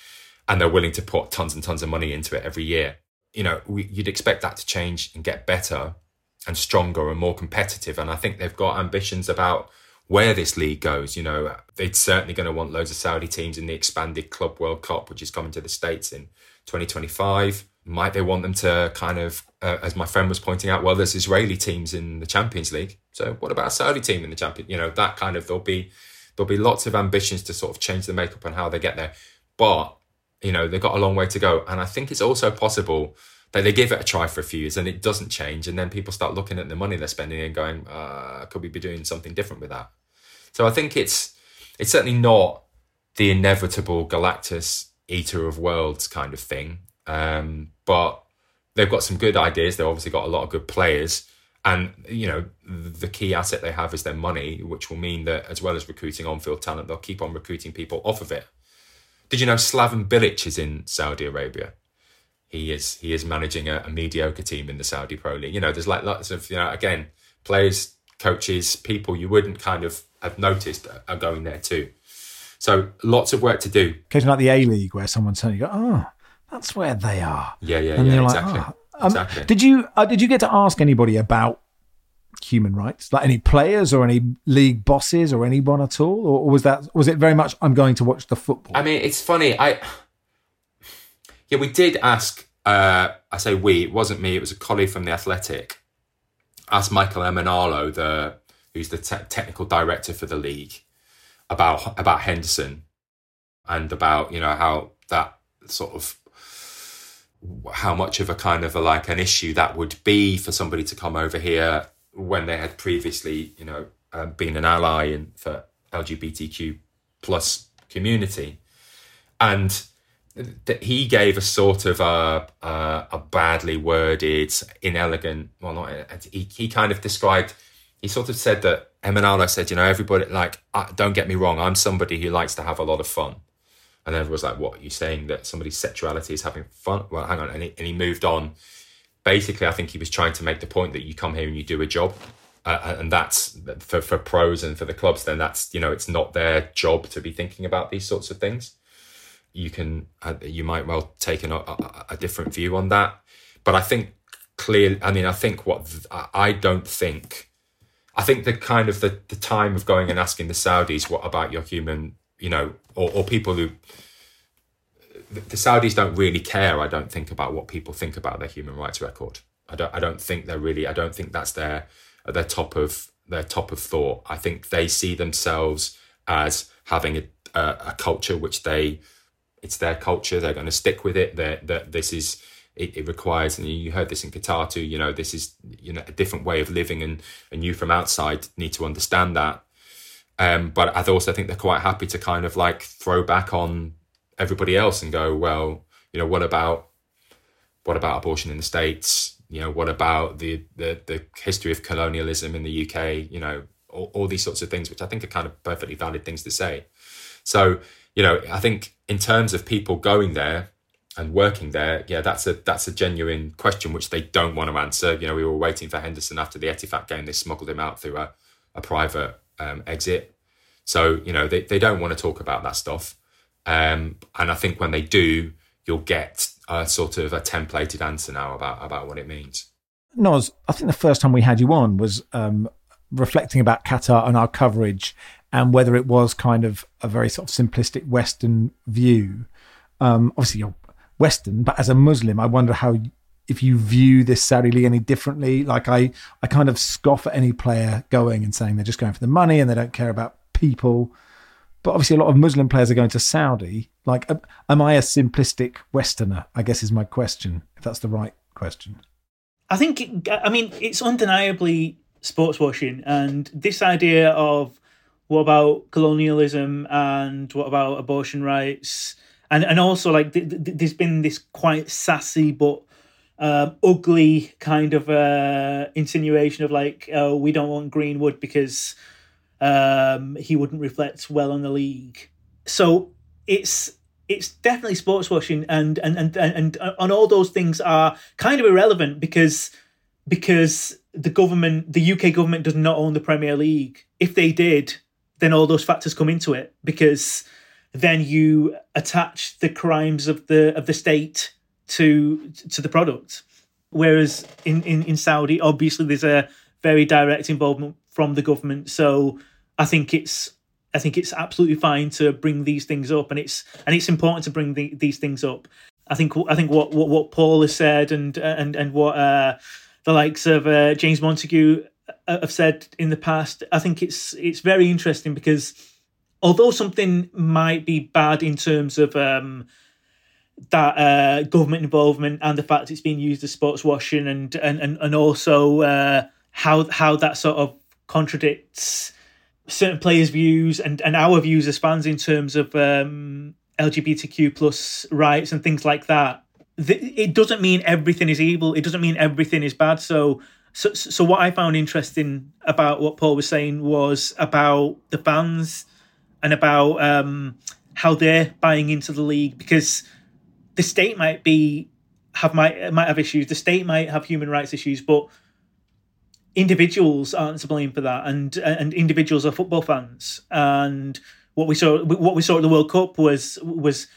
and they're willing to put tons and tons of money into it every year. You know, we, you'd expect that to change and get better and stronger and more competitive. And I think they've got ambitions about where this league goes. You know, they're certainly going to want loads of Saudi teams in the expanded Club World Cup, which is coming to the States in 2025. Might they want them to kind of, uh, as my friend was pointing out, well, there's Israeli teams in the Champions League. So what about a Saudi team in the Champions? You know, that kind of, there'll be, there'll be lots of ambitions to sort of change the makeup and how they get there. But, you know, they've got a long way to go. And I think it's also possible that they give it a try for a few years and it doesn't change. And then people start looking at the money they're spending and going, uh, could we be doing something different with that? So I think it's it's certainly not the inevitable Galactus eater of worlds kind of thing. Um, but they've got some good ideas. They've obviously got a lot of good players. And, you know, the key asset they have is their money, which will mean that as well as recruiting on field talent, they'll keep on recruiting people off of it. Did you know Slaven Bilic is in Saudi Arabia? He is he is managing a, a mediocre team in the Saudi Pro League. You know, there's like lots of, you know, again, players, coaches, people you wouldn't kind of have noticed are going there too. So lots of work to do. Occasionally, like the A League, where someone's telling you, "Oh, that's where they are." Yeah, yeah, and yeah. Exactly. Like, oh. um, exactly. Did you uh, did you get to ask anybody about human rights, like any players or any league bosses or anyone at all, or was that was it very much I'm going to watch the football? I mean, it's funny. I yeah, we did ask. Uh, I say we. It wasn't me. It was a colleague from the Athletic. Asked Michael Emenalo, the who's the te- technical director for the league, about about Henderson and about you know how that sort of how much of a kind of a like an issue that would be for somebody to come over here when they had previously, you know, um, been an ally in for LGBTQ plus community, and that he gave a sort of a, a, a badly worded, inelegant. Well, not uh, he. He kind of described. He sort of said that Emenalo said, you know, everybody like, don't get me wrong, I'm somebody who likes to have a lot of fun. And everyone's like, what, are you saying that somebody's sexuality is having fun? Well, hang on. And he, and he moved on. Basically, I think he was trying to make the point that you come here and you do a job. Uh, and that's for, for pros and for the clubs, then that's, you know, it's not their job to be thinking about these sorts of things. You can, uh, you might well take an, a, a different view on that. But I think clearly, I mean, I think what, I don't think, I think the kind of the, the time of going and asking the Saudis, what about your human you know, or, or people who the Saudis don't really care. I don't think about what people think about their human rights record. I don't. I don't think they're really. I don't think that's their their top of their top of thought. I think they see themselves as having a, a, a culture which they it's their culture. They're going to stick with it. That that this is it, it, requires, and you heard this in Qatar too. You know, this is you know a different way of living, and and you from outside need to understand that. Um, but I also think they're quite happy to kind of like throw back on everybody else and go, well, you know, what about what about abortion in the states? You know, what about the the, the history of colonialism in the UK? You know, all, all these sorts of things, which I think are kind of perfectly valid things to say. So, you know, I think in terms of people going there and working there, yeah, that's a that's a genuine question which they don't want to answer. You know, we were waiting for Henderson after the Ettifaq game; they smuggled him out through a, a private um, exit. So, you know, they, they don't want to talk about that stuff. Um, and I think when they do, you'll get a sort of a templated answer now about, about what it means. Noz, I think the first time we had you on was um, reflecting about Qatar and our coverage and whether it was kind of a very sort of simplistic Western view. Um, obviously, you're Western, but as a Muslim, I wonder how if you view this Saudi league any differently. Like I, I kind of scoff at any player going and saying they're just going for the money and they don't care about people. But obviously, a lot of Muslim players are going to Saudi. Like, am I a simplistic Westerner? I guess is my question. If that's the right question. I think. I mean, it's undeniably sports washing, and this idea of what about colonialism and what about abortion rights, and and also like th- th- there's been this quite sassy but um, ugly kind of uh, insinuation of like, oh, we don't want Greenwood because um, he wouldn't reflect well on the league. So it's it's definitely sports washing, and and and and, and all those things are kind of irrelevant because because the government, the UK government, does not own the Premier League. If they did, then all those factors come into it because then you attach the crimes of the of the state to to the product. Whereas in, in, in Saudi, obviously there's a very direct involvement from the government. So I think it's I think it's absolutely fine to bring these things up, and it's and it's important to bring the, these things up. I think I think what what, what Paul has said and and and what uh, the likes of uh, James Montague have said in the past, I think it's it's very interesting because although something might be bad in terms of um, that uh, government involvement and the fact it's being used as sports washing and and and, and also uh, how how that sort of contradicts certain players' views and, and our views as fans in terms of um, LGBTQ plus rights and things like that. it doesn't mean everything is evil. It doesn't mean everything is bad. So, so, so what I found interesting about what Paul was saying was about the fans and about um, how they're buying into the league because the state might be have might might have issues. The state might have human rights issues, but individuals aren't to blame for that, and and individuals are football fans. And what we saw what we saw at the World Cup was was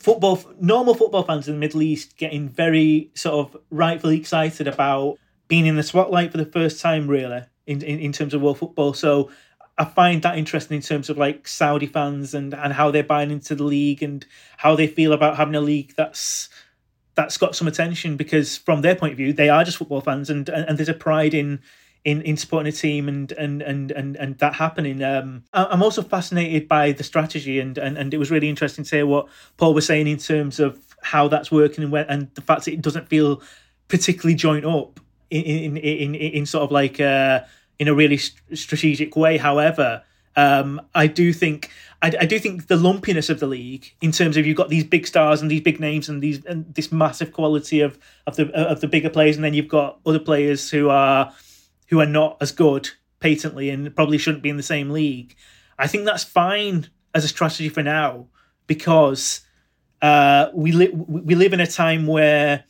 football normal football fans in the Middle East getting very sort of rightfully excited about being in the spotlight for the first time, really, in in, in terms of world football. So I find that interesting in terms of like Saudi fans and and how they're buying into the league and how they feel about having a league that's that's got some attention because from their point of view, they are just football fans, and and, and there's a pride in in in supporting a team and and and and, and that happening. Um, I'm also fascinated by the strategy, and, and and it was really interesting to hear what Paul was saying in terms of how that's working and, and the fact that it doesn't feel particularly joint up in in in, in, sort of like uh, in a really st- strategic way. However, um, I do think I, I, do think the lumpiness of the league in terms of you've got these big stars and these big names and these and this massive quality of of the of the bigger players, and then you've got other players who are who are not as good patently and probably shouldn't be in the same league. I think that's fine as a strategy for now because uh, we li- we live in a time where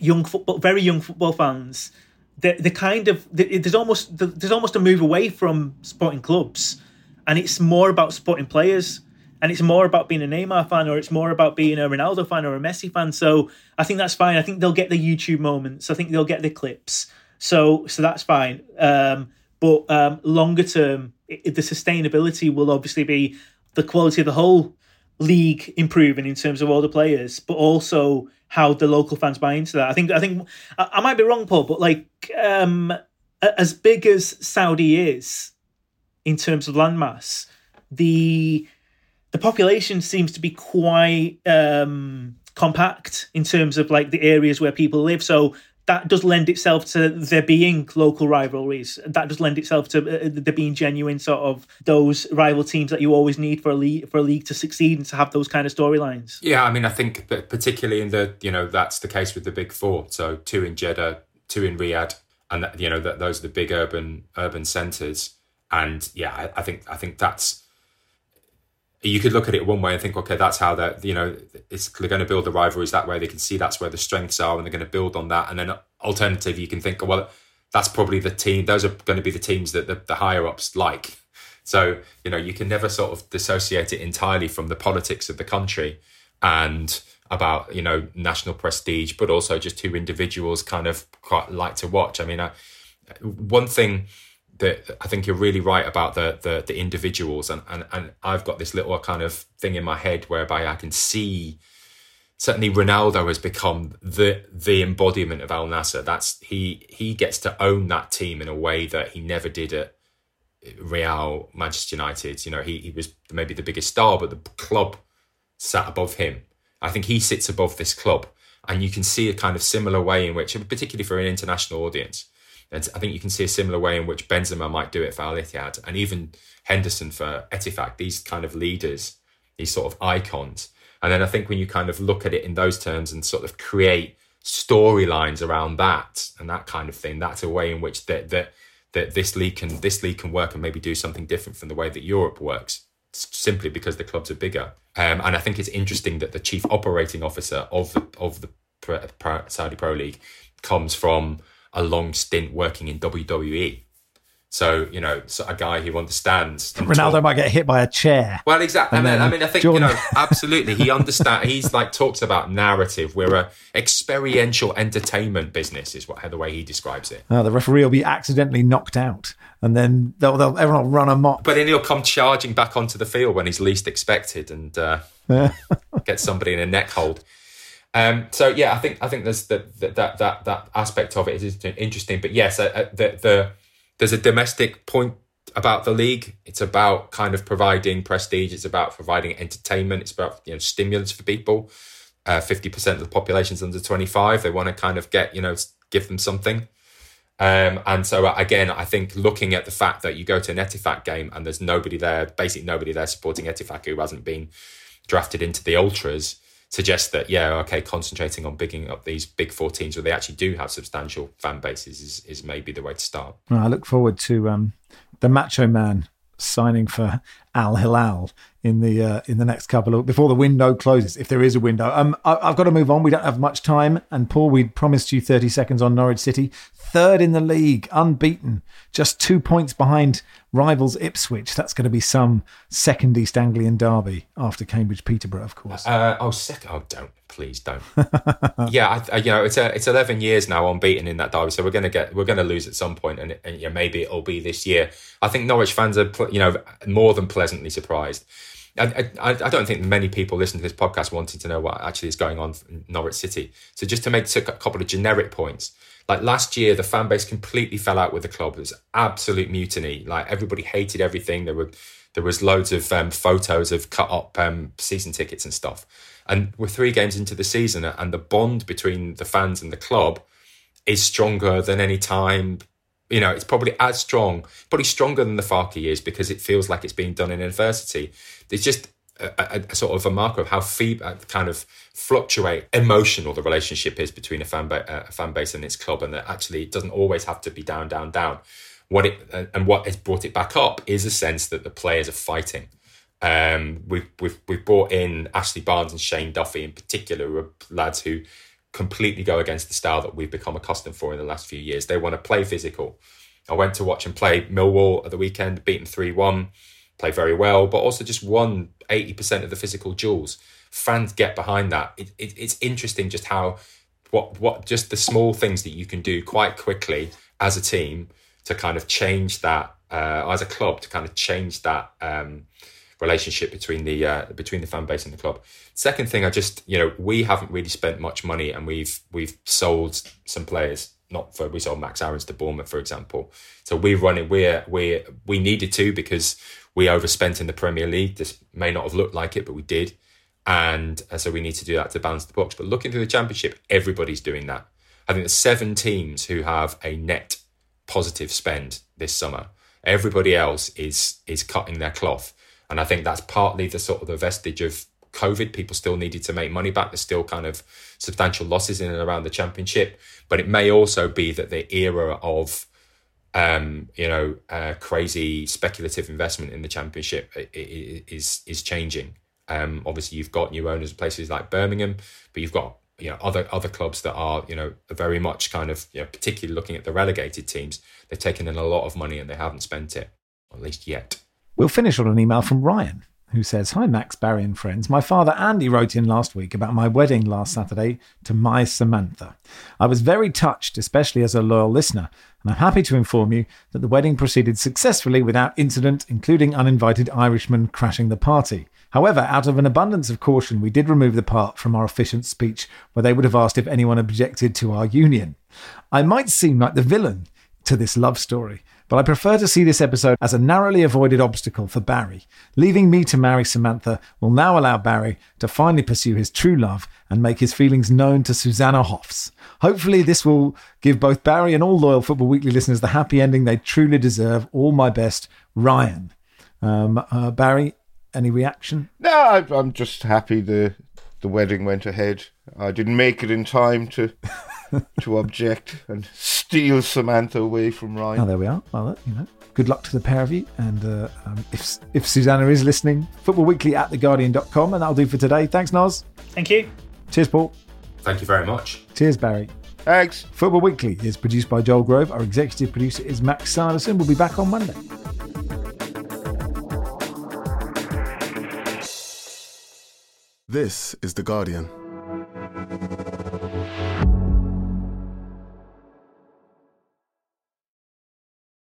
young football, very young football fans, the kind of there's almost there's almost a move away from sporting clubs, and it's more about sporting players, and it's more about being a Neymar fan, or it's more about being a Ronaldo fan or a Messi fan. So I think that's fine. I think they'll get the YouTube moments. I think they'll get the clips. So so that's fine. Um, but um, longer term, it, the sustainability will obviously be the quality of the whole league improving in terms of all the players, but also how the local fans buy into that. I think I think I, I might be wrong, Paul, but like um, as big as Saudi is in terms of landmass, the the population seems to be quite um, compact in terms of like the areas where people live. So that does lend itself to there being local rivalries. That does lend itself to uh, there being genuine sort of those rival teams that you always need for a league for a league to succeed and to have those kind of storylines. Yeah, I mean, I think particularly in the you know that's the case with the big four. So two in Jeddah, two in Riyadh, and you know that those are the big urban urban centres. And yeah, I, I think I think that's you could look at it one way and think, okay, that's how that you know it's they're going to build the rivalries that way. They can see that's where the strengths are, and they're going to build on that. And then alternative, you can think, well, that's probably the team. Those are going to be the teams that the, the higher ups like. So you know, you can never sort of dissociate it entirely from the politics of the country and about you know national prestige, but also just who individuals kind of quite like to watch. I mean, I, one thing that I think you're really right about the the, the individuals, and, and and I've got this little kind of thing in my head whereby I can see certainly Ronaldo has become the the embodiment of Al Nassr. That's he he gets to own that team in a way that he never did at Real Manchester United. You know, he he was maybe the biggest star, but the club sat above him. I think he sits above this club, and you can see a kind of similar way in which, particularly for an international audience, and I think you can see a similar way in which Benzema might do it for Al Ittihad, and even Henderson for Ettifaq. These kind of leaders, these sort of icons. And then I think when you kind of look at it in those terms and sort of create storylines around that and that kind of thing, that's a way in which that that that this league can this league can work and maybe do something different from the way that Europe works, simply because the clubs are bigger. Um, and I think it's interesting that the chief operating officer of the of the Saudi Pro League comes from a long stint working in WWE. So you know, so a guy who understands. Ronaldo talk. might get hit by a chair. Well, exactly. I mean, I mean, I think Jordan... you know, absolutely. He understands. he's like talks about narrative. We're a experiential entertainment business, is what the way he describes it. Oh, the referee will be accidentally knocked out, and then they'll, they'll everyone will run amok. But then he'll come charging back onto the field when he's least expected, and uh, get somebody in a neck hold. Um, so yeah, I think I think there's the, the, that that that aspect of it is interesting. But yes, uh, uh, the, the there's a domestic point about the league. It's about kind of providing prestige. It's about providing entertainment. It's about you know stimulants for people. Uh, fifty uh, percent of the population's under twenty five. They want to kind of get you know give them something. Um, and so uh, again, I think looking at the fact that you go to an Ettifaq game and there's nobody there, basically nobody there supporting Ettifaq who hasn't been drafted into the ultras suggest that yeah okay concentrating on bigging up these big four teams where they actually do have substantial fan bases is, is maybe the way to start well, i look forward to um, the macho man signing for Al Hilal in the uh, in the next couple of before the window closes, if there is a window. Um, I, have got to move on. We don't have much time. And Paul, we promised you thirty seconds on Norwich City third in the league, unbeaten, just two points behind rivals Ipswich. That's going to be some second East Anglian derby after Cambridge Peterborough, of course. Uh, oh, second. Oh, don't please don't. yeah, I, I, you know it's a, it's eleven years now unbeaten in that derby, so we're going to get we're going to lose at some point, and, and yeah, maybe it'll be this year. I think Norwich fans are you know more than pleasantly surprised. I, I, I, don't think many people listen to this podcast wanting to know what actually is going on in Norwich City. So just to make a couple of generic points, like last year, the fan base completely fell out with the club. It was absolute mutiny. Like everybody hated everything. There were there was loads of um, photos of cut up um, season tickets and stuff. And we're three games into the season, and the bond between the fans and the club is stronger than any time. You know, it's probably as strong, probably stronger than the Farke years because it feels like it's being done in adversity. It's just a, a, a sort of a marker of how fee, uh, kind of fluctuate emotional the relationship is between a fan, ba- uh, a fan base and its club, and that actually it doesn't always have to be down, down, down. What it uh, and what has brought it back up is a sense that the players are fighting. Um, we've we've we've brought in Ashley Barnes and Shane Duffy in particular, who are lads who completely go against the style that we've become accustomed for in the last few years. They want to play physical. I went to watch them play Millwall at the weekend, beaten three one play very well, but also just won 80% of the physical duels. Fans get behind that. It, it, it's interesting just how, what, what, just the small things that you can do quite quickly as a team to kind of change that, uh, as a club, to kind of change that um, relationship between the uh, between the fan base and the club. Second thing, I just you know we haven't really spent much money, and we've we've sold some players. Not for we sold Max Aarons to Bournemouth, for example. So we're running. We're we we needed to because we overspent in the Premier League. This may not have looked like it, but we did. And uh, so we need to do that to balance the books. But looking through the championship, everybody's doing that. I think there's seven teams who have a net positive spend this summer. Everybody else is is cutting their cloth. And I think that's partly the sort of the vestige of COVID. People still needed to make money back. There's still kind of substantial losses in and around the championship. But it may also be that the era of um, you know, uh, crazy speculative investment in the championship is is changing. Um, obviously, you've got new owners in places like Birmingham, but you've got you know other other clubs that are you know very much kind of you know particularly looking at the relegated teams. They've taken in a lot of money and they haven't spent it, at least yet. We'll finish on an email from Ryan who says, Hi, Max, Barry, and friends. My father, Andy, wrote in last week about my wedding last Saturday to my Samantha. I was very touched, especially as a loyal listener, and I'm happy to inform you that the wedding proceeded successfully without incident, including uninvited Irishmen crashing the party. However, out of an abundance of caution, we did remove the part from our officiant speech where they would have asked if anyone objected to our union. I might seem like the villain to this love story, but I prefer to see this episode as a narrowly avoided obstacle for Barry. Leaving me to marry Samantha will now allow Barry to finally pursue his true love and make his feelings known to Susanna Hoffs. Hopefully, this will give both Barry and all loyal Football Weekly listeners the happy ending they truly deserve. All my best, Ryan. Um, uh, Barry, any reaction? No, I, I'm just happy the the wedding went ahead. I didn't make it in time to to object and steal Samantha away from Ryan. Oh, there we are. Well, you know, good luck to the pair of you. And uh, um, if if Susanna is listening, Football Weekly at theguardian.com. And that'll do for today. Thanks, Nos. Thank you. Cheers, Paul. Thank you very much. Cheers, Barry. Thanks. Football Weekly is produced by Joel Grove. Our executive producer is Max Sanderson. We'll be back on Monday. This is The Guardian.